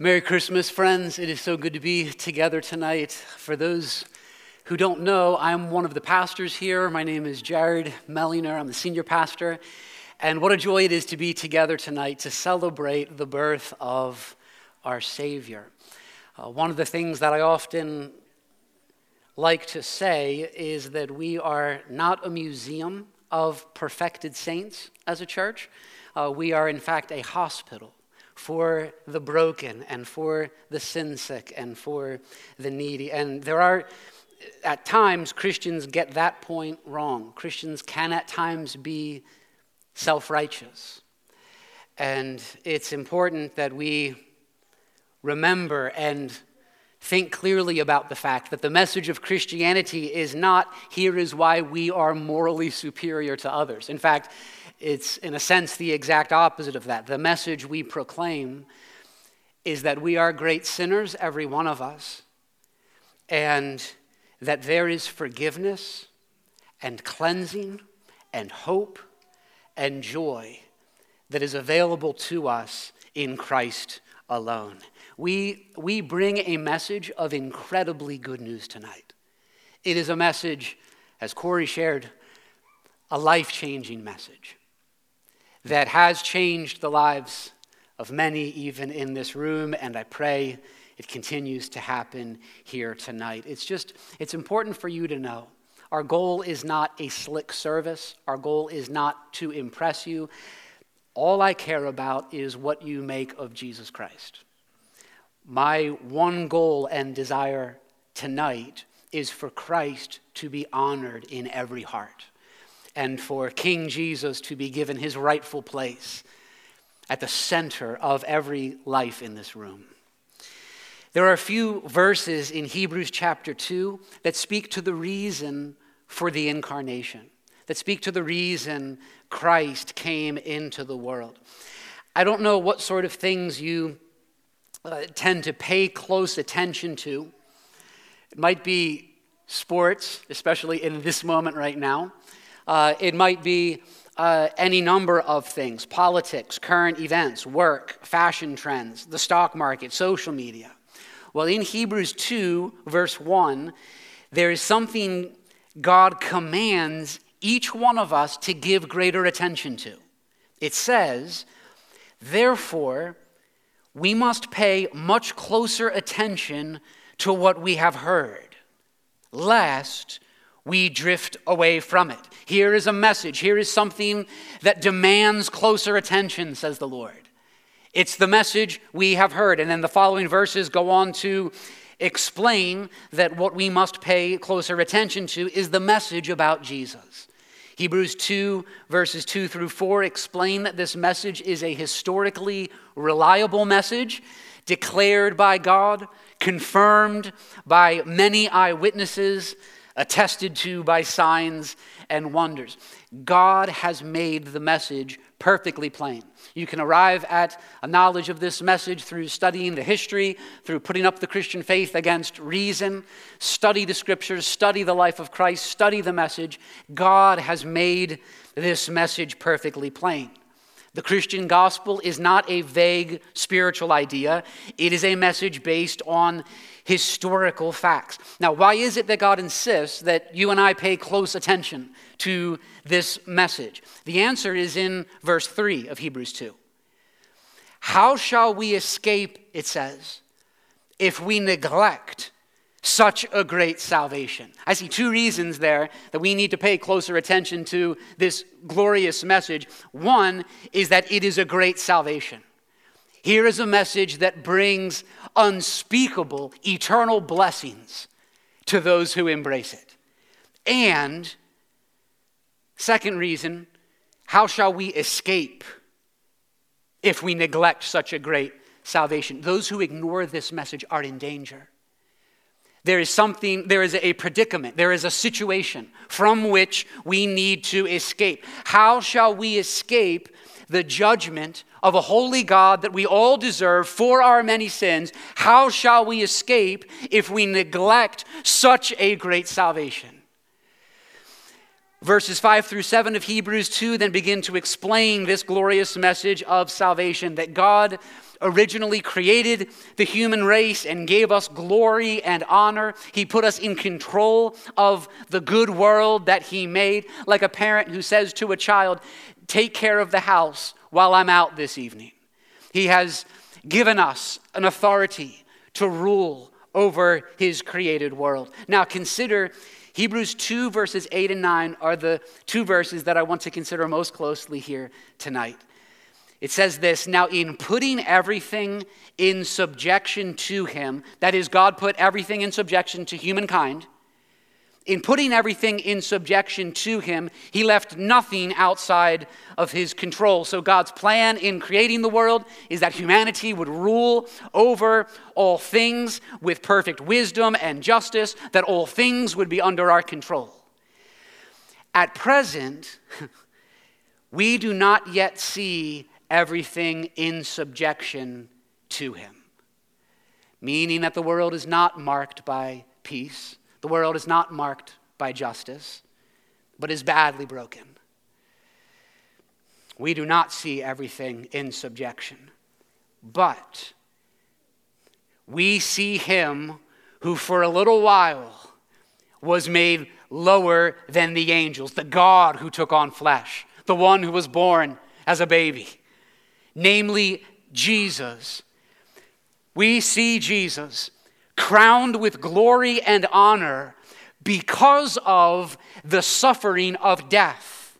Merry Christmas, friends. It is so good to be together tonight. For those who don't know, I'm one of the pastors here. My name is Jared Mellinger. I'm the senior pastor. And what a joy it is to be together tonight to celebrate the birth of our Savior. Uh, one of the things that I often like to say is that we are not a museum of perfected saints as a church. Uh, we are, in fact, a hospital for the broken and for the sin sick and for the needy. And there are, at times, Christians get that point wrong. Christians can at times be self righteous. And it's important that we remember and think clearly about the fact that the message of Christianity is not here is why we are morally superior to others. In fact, it's, in a sense, the exact opposite of that. The message we proclaim is that we are great sinners, every one of us, and that there is forgiveness and cleansing and hope and joy that is available to us in Christ alone. We, we bring a message of incredibly good news tonight. It is a message, as Corey shared, a life changing message that has changed the lives of many, even in this room, and I pray it continues to happen here tonight. It's just, it's important for you to know. Our goal is not a slick service, our goal is not to impress you. All I care about is what you make of Jesus Christ. My one goal and desire tonight is for Christ to be honored in every heart and for King Jesus to be given his rightful place at the center of every life in this room. There are a few verses in Hebrews chapter 2 that speak to the reason for the incarnation, that speak to the reason Christ came into the world. I don't know what sort of things you uh, tend to pay close attention to. It might be sports, especially in this moment right now. Uh, it might be uh, any number of things politics, current events, work, fashion trends, the stock market, social media. Well, in Hebrews 2, verse 1, there is something God commands each one of us to give greater attention to. It says, Therefore, we must pay much closer attention to what we have heard, lest we drift away from it. Here is a message. Here is something that demands closer attention, says the Lord. It's the message we have heard. And then the following verses go on to explain that what we must pay closer attention to is the message about Jesus. Hebrews 2, verses 2 through 4 explain that this message is a historically reliable message declared by God, confirmed by many eyewitnesses attested to by signs and wonders. God has made the message perfectly plain. You can arrive at a knowledge of this message through studying the history, through putting up the Christian faith against reason, study the scriptures, study the life of Christ, study the message. God has made this message perfectly plain. The Christian gospel is not a vague spiritual idea, it is a message based on historical facts. Now, why is it that God insists that you and I pay close attention to this message? The answer is in verse 3 of Hebrews 2. How shall we escape, it says, if we neglect such a great salvation? I see two reasons there that we need to pay closer attention to this glorious message. One is that it is a great salvation. Here is a message that brings unspeakable, eternal blessings to those who embrace it. And, second reason, how shall we escape if we neglect such a great salvation? Those who ignore this message are in danger. There is something, there is a predicament, there is a situation from which we need to escape. How shall we escape the judgment of a holy God that we all deserve for our many sins, how shall we escape if we neglect such a great salvation? Verses 5 through 7 of Hebrews 2 then begin to explain this glorious message of salvation that God originally created the human race and gave us glory and honor. He put us in control of the good world that He made, like a parent who says to a child, Take care of the house while I'm out this evening. He has given us an authority to rule over His created world. Now, consider Hebrews 2, verses 8 and 9 are the two verses that I want to consider most closely here tonight. It says this Now, in putting everything in subjection to him, that is, God put everything in subjection to humankind. In putting everything in subjection to him, he left nothing outside of his control. So, God's plan in creating the world is that humanity would rule over all things with perfect wisdom and justice, that all things would be under our control. At present, we do not yet see everything in subjection to him. Meaning that the world is not marked by peace, the world is not marked by justice, but is badly broken. We do not see everything in subjection, but we see him who for a little while was made lower than the angels, the God who took on flesh, the one who was born as a baby namely Jesus. We see Jesus crowned with glory and honor because of the suffering of death,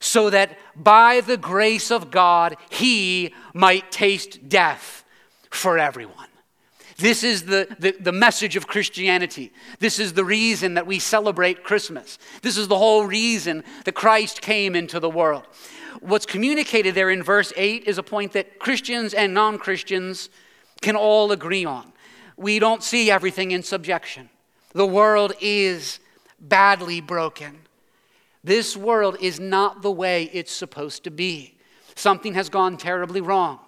so that by the grace of God, he might taste death for everyone. This is the, the, the, message of Christianity. This is the reason that we celebrate Christmas. This is the whole reason that Christ came into the world what's communicated there in verse 8 is a point that Christians and non Christians can all agree on. We don't see everything in subjection. The world is badly broken. This world is not the way it's supposed to be. Something has gone terribly wrong.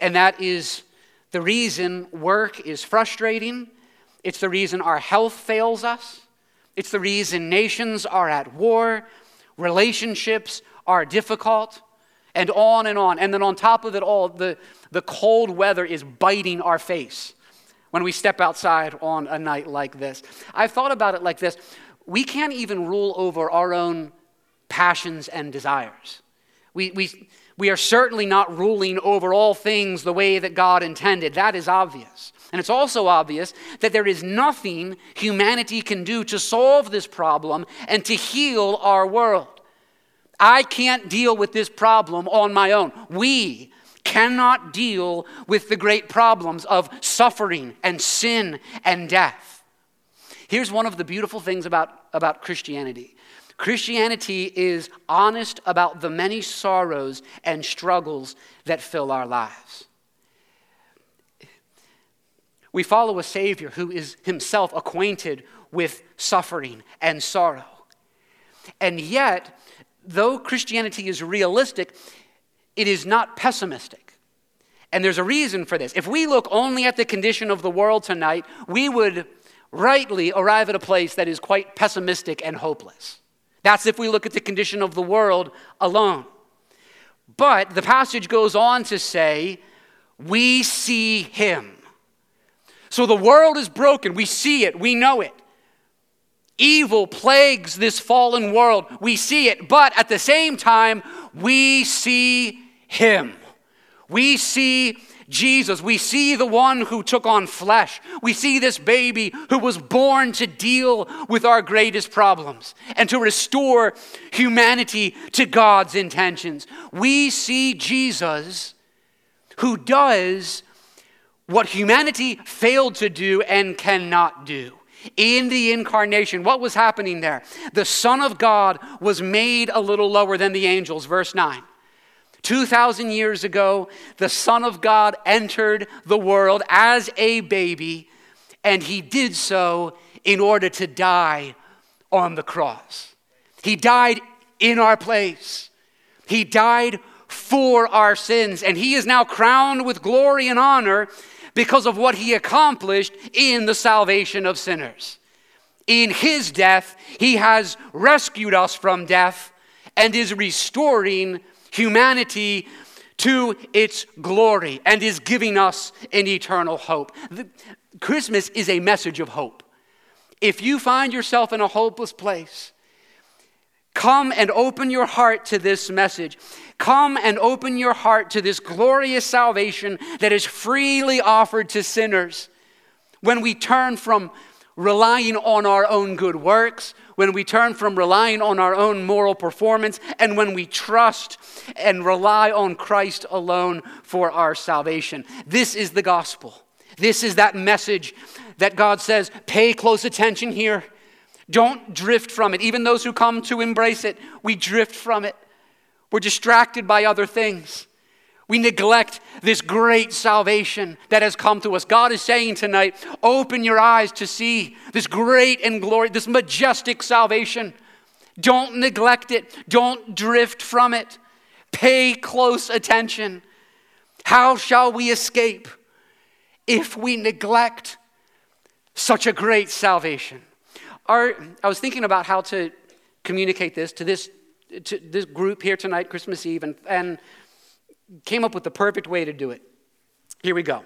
And that is the reason work is frustrating. It's the reason our health fails us. It's the reason nations are at war. Relationships are difficult, and on and on. And then on top of it all, the, the cold weather is biting our face when we step outside on a night like this. I've thought about it like this we can't even rule over our own passions and desires. We, we, we are certainly not ruling over all things the way that God intended. That is obvious. And it's also obvious that there is nothing humanity can do to solve this problem and to heal our world. I can't deal with this problem on my own. We cannot deal with the great problems of suffering and sin and death. Here's one of the beautiful things about, about Christianity Christianity is honest about the many sorrows and struggles that fill our lives. We follow a Savior who is himself acquainted with suffering and sorrow. And yet, though Christianity is realistic, it is not pessimistic. And there's a reason for this. If we look only at the condition of the world tonight, we would rightly arrive at a place that is quite pessimistic and hopeless. That's if we look at the condition of the world alone. But the passage goes on to say, we see him. So the world is broken. We see it. We know it. Evil plagues this fallen world. We see it, but at the same time, we see Him. We see Jesus. We see the one who took on flesh. We see this baby who was born to deal with our greatest problems and to restore humanity to God's intentions. We see Jesus who does what humanity failed to do and cannot do. In the incarnation, what was happening there? The Son of God was made a little lower than the angels, verse 9. 2,000 years ago, the Son of God entered the world as a baby, and he did so in order to die on the cross. He died in our place, he died for our sins, and he is now crowned with glory and honor because of what he accomplished in the salvation of sinners. In his death, he has rescued us from death and is restoring humanity to its glory and is giving us an eternal hope. The, Christmas is a message of hope. If you find yourself in a hopeless place, come and open your heart to this message. Come and open your heart to this glorious salvation that is freely offered to sinners. When we turn from relying on our own good works, when we turn from relying on our own moral performance, and when we trust and rely on Christ alone for our salvation. This is the gospel. This is that message that God says, pay close attention here. Don't drift from it. Even those who come to embrace it, we drift from it. We're distracted by other things. We neglect this great salvation that has come to us. God is saying tonight, open your eyes to see this great and glory, this majestic salvation. Don't neglect it. Don't drift from it. Pay close attention. How shall we escape if we neglect such a great salvation? Our, I was thinking about how to communicate this to this, to this group here tonight, Christmas Eve, and, and came up with the perfect way to do it. Here we go.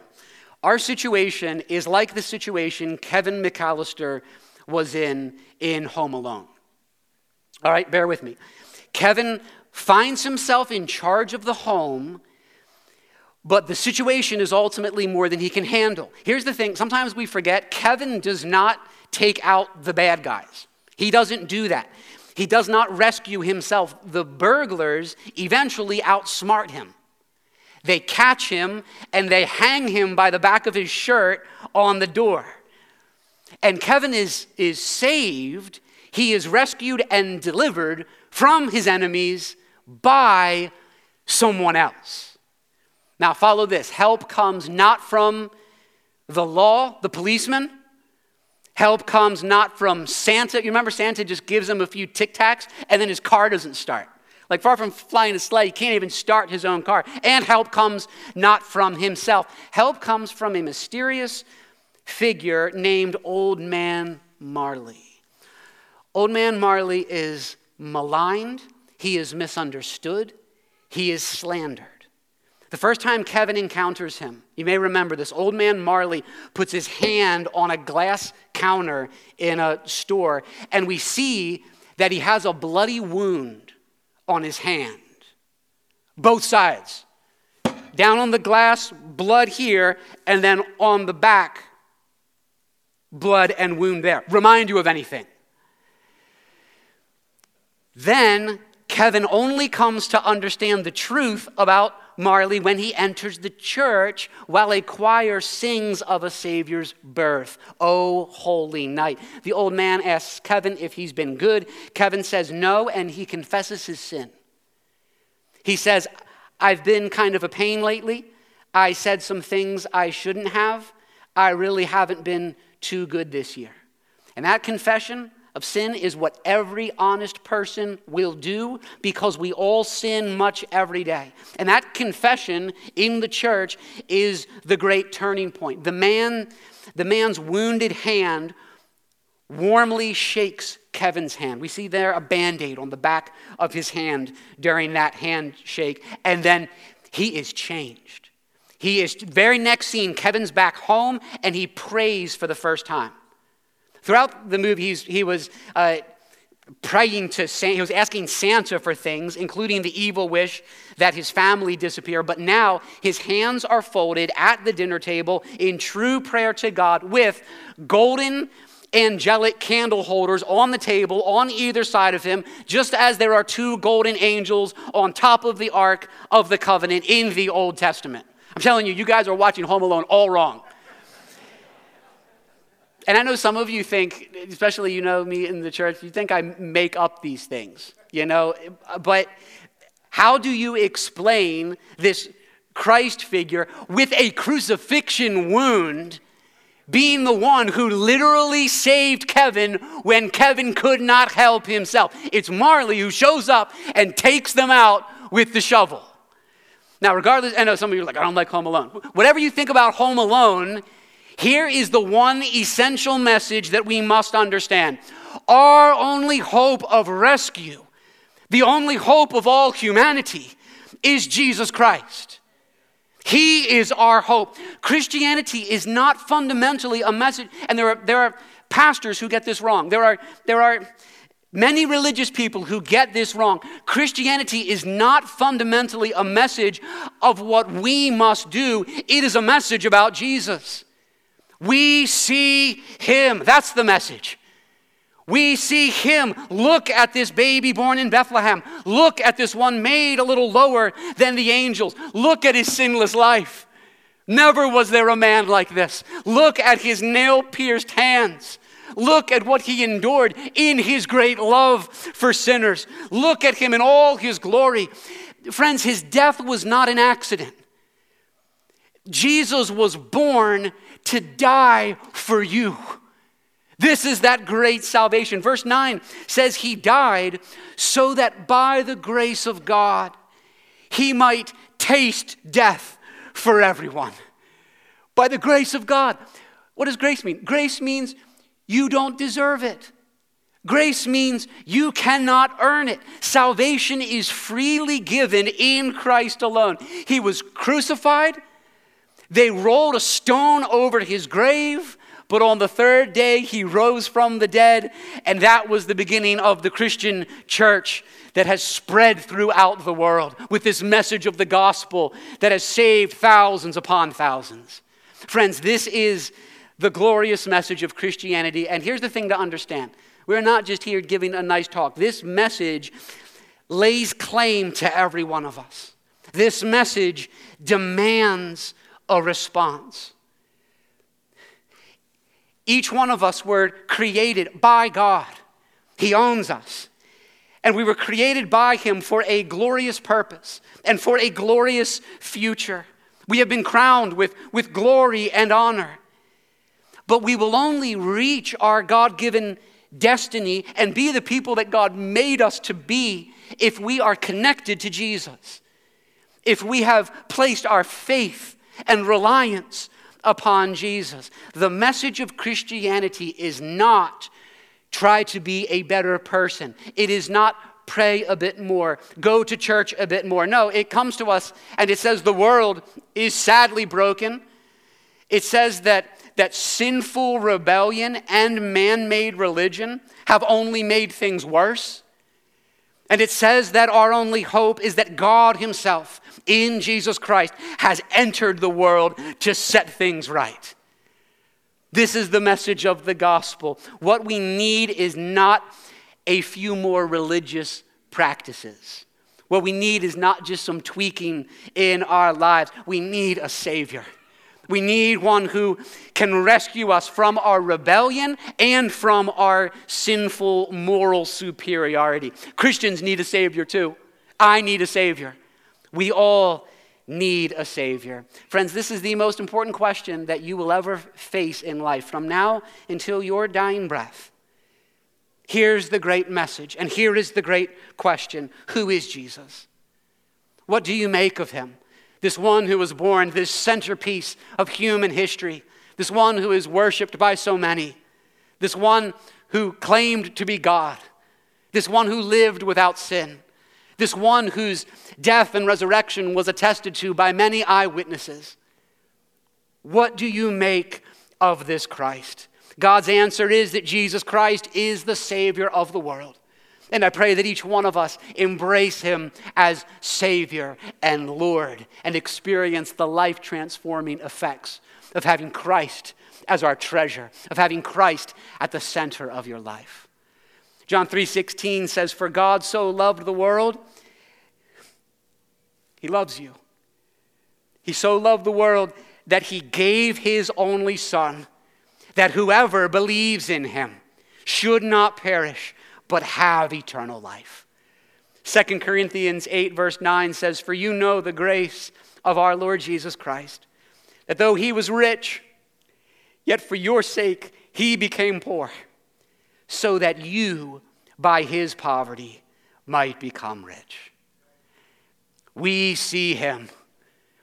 Our situation is like the situation Kevin McAllister was in in Home Alone. All right, bear with me. Kevin finds himself in charge of the home, but the situation is ultimately more than he can handle. Here's the thing sometimes we forget Kevin does not take out the bad guys, he doesn't do that. He does not rescue himself. The burglars eventually outsmart him. They catch him and they hang him by the back of his shirt on the door. And Kevin is, is saved. He is rescued and delivered from his enemies by someone else. Now, follow this help comes not from the law, the policeman. Help comes not from Santa. You remember Santa just gives him a few tic tacs and then his car doesn't start. Like, far from flying a sleigh, he can't even start his own car. And help comes not from himself, help comes from a mysterious figure named Old Man Marley. Old Man Marley is maligned, he is misunderstood, he is slandered. The first time Kevin encounters him, you may remember this old man Marley puts his hand on a glass counter in a store, and we see that he has a bloody wound on his hand. Both sides. Down on the glass, blood here, and then on the back, blood and wound there. Remind you of anything. Then Kevin only comes to understand the truth about Marley when he enters the church while a choir sings of a Savior's birth. Oh, holy night. The old man asks Kevin if he's been good. Kevin says no, and he confesses his sin. He says, I've been kind of a pain lately. I said some things I shouldn't have. I really haven't been too good this year. And that confession of sin is what every honest person will do because we all sin much every day. And that confession in the church is the great turning point. The man, the man's wounded hand warmly shakes Kevin's hand. We see there a band-aid on the back of his hand during that handshake, and then he is changed. He is very next scene, Kevin's back home, and he prays for the first time. Throughout the movie, he was uh, praying to Santa, he was asking Santa for things, including the evil wish that his family disappear. But now his hands are folded at the dinner table in true prayer to God with golden angelic candle holders on the table on either side of him, just as there are two golden angels on top of the Ark of the Covenant in the Old Testament. I'm telling you, you guys are watching Home Alone all wrong. And I know some of you think, especially you know me in the church, you think I make up these things, you know, but how do you explain this Christ figure with a crucifixion wound being the one who literally saved Kevin when Kevin could not help himself? It's Marley who shows up and takes them out with the shovel. Now, regardless, I know some of you are like, I don't like Home Alone. Whatever you think about Home Alone, here is the one essential message that we must understand. Our only hope of rescue, the only hope of all humanity, is Jesus Christ. He is our hope. Christianity is not fundamentally a message, and there are, there are pastors who get this wrong. There are, there are many religious people who get this wrong. Christianity is not fundamentally a message of what we must do, it is a message about Jesus. We see him. That's the message. We see him. Look at this baby born in Bethlehem. Look at this one made a little lower than the angels. Look at his sinless life. Never was there a man like this. Look at his nail pierced hands. Look at what he endured in his great love for sinners. Look at him in all his glory. Friends, his death was not an accident. Jesus was born to die for you. This is that great salvation. Verse 9 says, He died so that by the grace of God he might taste death for everyone. By the grace of God. What does grace mean? Grace means you don't deserve it. Grace means you cannot earn it. Salvation is freely given in Christ alone. He was crucified, they rolled a stone over his grave. But on the third day, he rose from the dead, and that was the beginning of the Christian church that has spread throughout the world with this message of the gospel that has saved thousands upon thousands. Friends, this is the glorious message of Christianity. And here's the thing to understand we're not just here giving a nice talk, this message lays claim to every one of us. This message demands a response. Each one of us were created by God. He owns us. And we were created by Him for a glorious purpose and for a glorious future. We have been crowned with, with glory and honor. But we will only reach our God given destiny and be the people that God made us to be if we are connected to Jesus. If we have placed our faith and reliance upon Jesus. The message of Christianity is not try to be a better person. It is not pray a bit more, go to church a bit more. No, it comes to us and it says the world is sadly broken. It says that that sinful rebellion and man made religion have only made things worse. And it says that our only hope is that God Himself, in Jesus Christ, has entered the world to set things right. This is the message of the gospel. What we need is not a few more religious practices. What we need is not just some tweaking in our lives. We need a Savior. We need one who can rescue us from our rebellion and from our sinful moral superiority. Christians need a Savior too. I need a Savior. We all need a Savior. Friends, this is the most important question that you will ever face in life from now until your dying breath. Here's the great message, and here is the great question Who is Jesus? What do you make of him? This one who was born, this centerpiece of human history, this one who is worshiped by so many, this one who claimed to be God, this one who lived without sin, this one whose death and resurrection was attested to by many eyewitnesses. What do you make of this Christ? God's answer is that Jesus Christ is the Savior of the world. And I pray that each one of us embrace him as Savior and Lord and experience the life transforming effects of having Christ as our treasure, of having Christ at the center of your life. John 3:16 says for God so loved the world he loves you. He so loved the world that he gave his only son that whoever believes in him should not perish but have eternal life. 2 Corinthians 8, verse 9 says, For you know the grace of our Lord Jesus Christ, that though he was rich, yet for your sake he became poor, so that you, by his poverty, might become rich. We see him.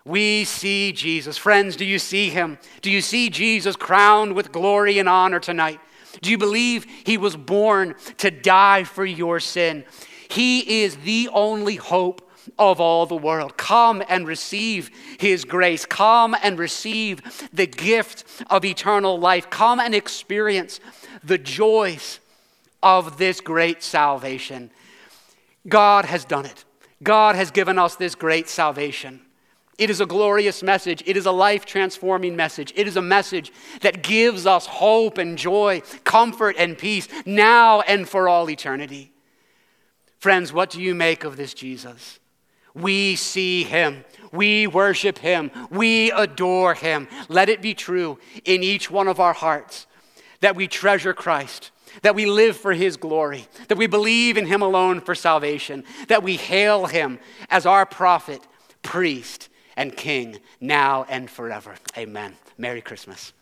We see Jesus. Friends, do you see him? Do you see Jesus crowned with glory and honor tonight? Do you believe he was born to die for your sin? He is the only hope of all the world. Come and receive his grace. Come and receive the gift of eternal life. Come and experience the joys of this great salvation. God has done it. God has given us this great salvation. It is a glorious message. It is a life transforming message. It is a message that gives us hope and joy, comfort and peace now and for all eternity. Friends, what do you make of this Jesus? We see him. We worship him. We adore him. Let it be true in each one of our hearts that we treasure Christ, that we live for his glory, that we believe in him alone for salvation, that we hail him as our prophet, priest, and king now and forever. Amen. Merry Christmas.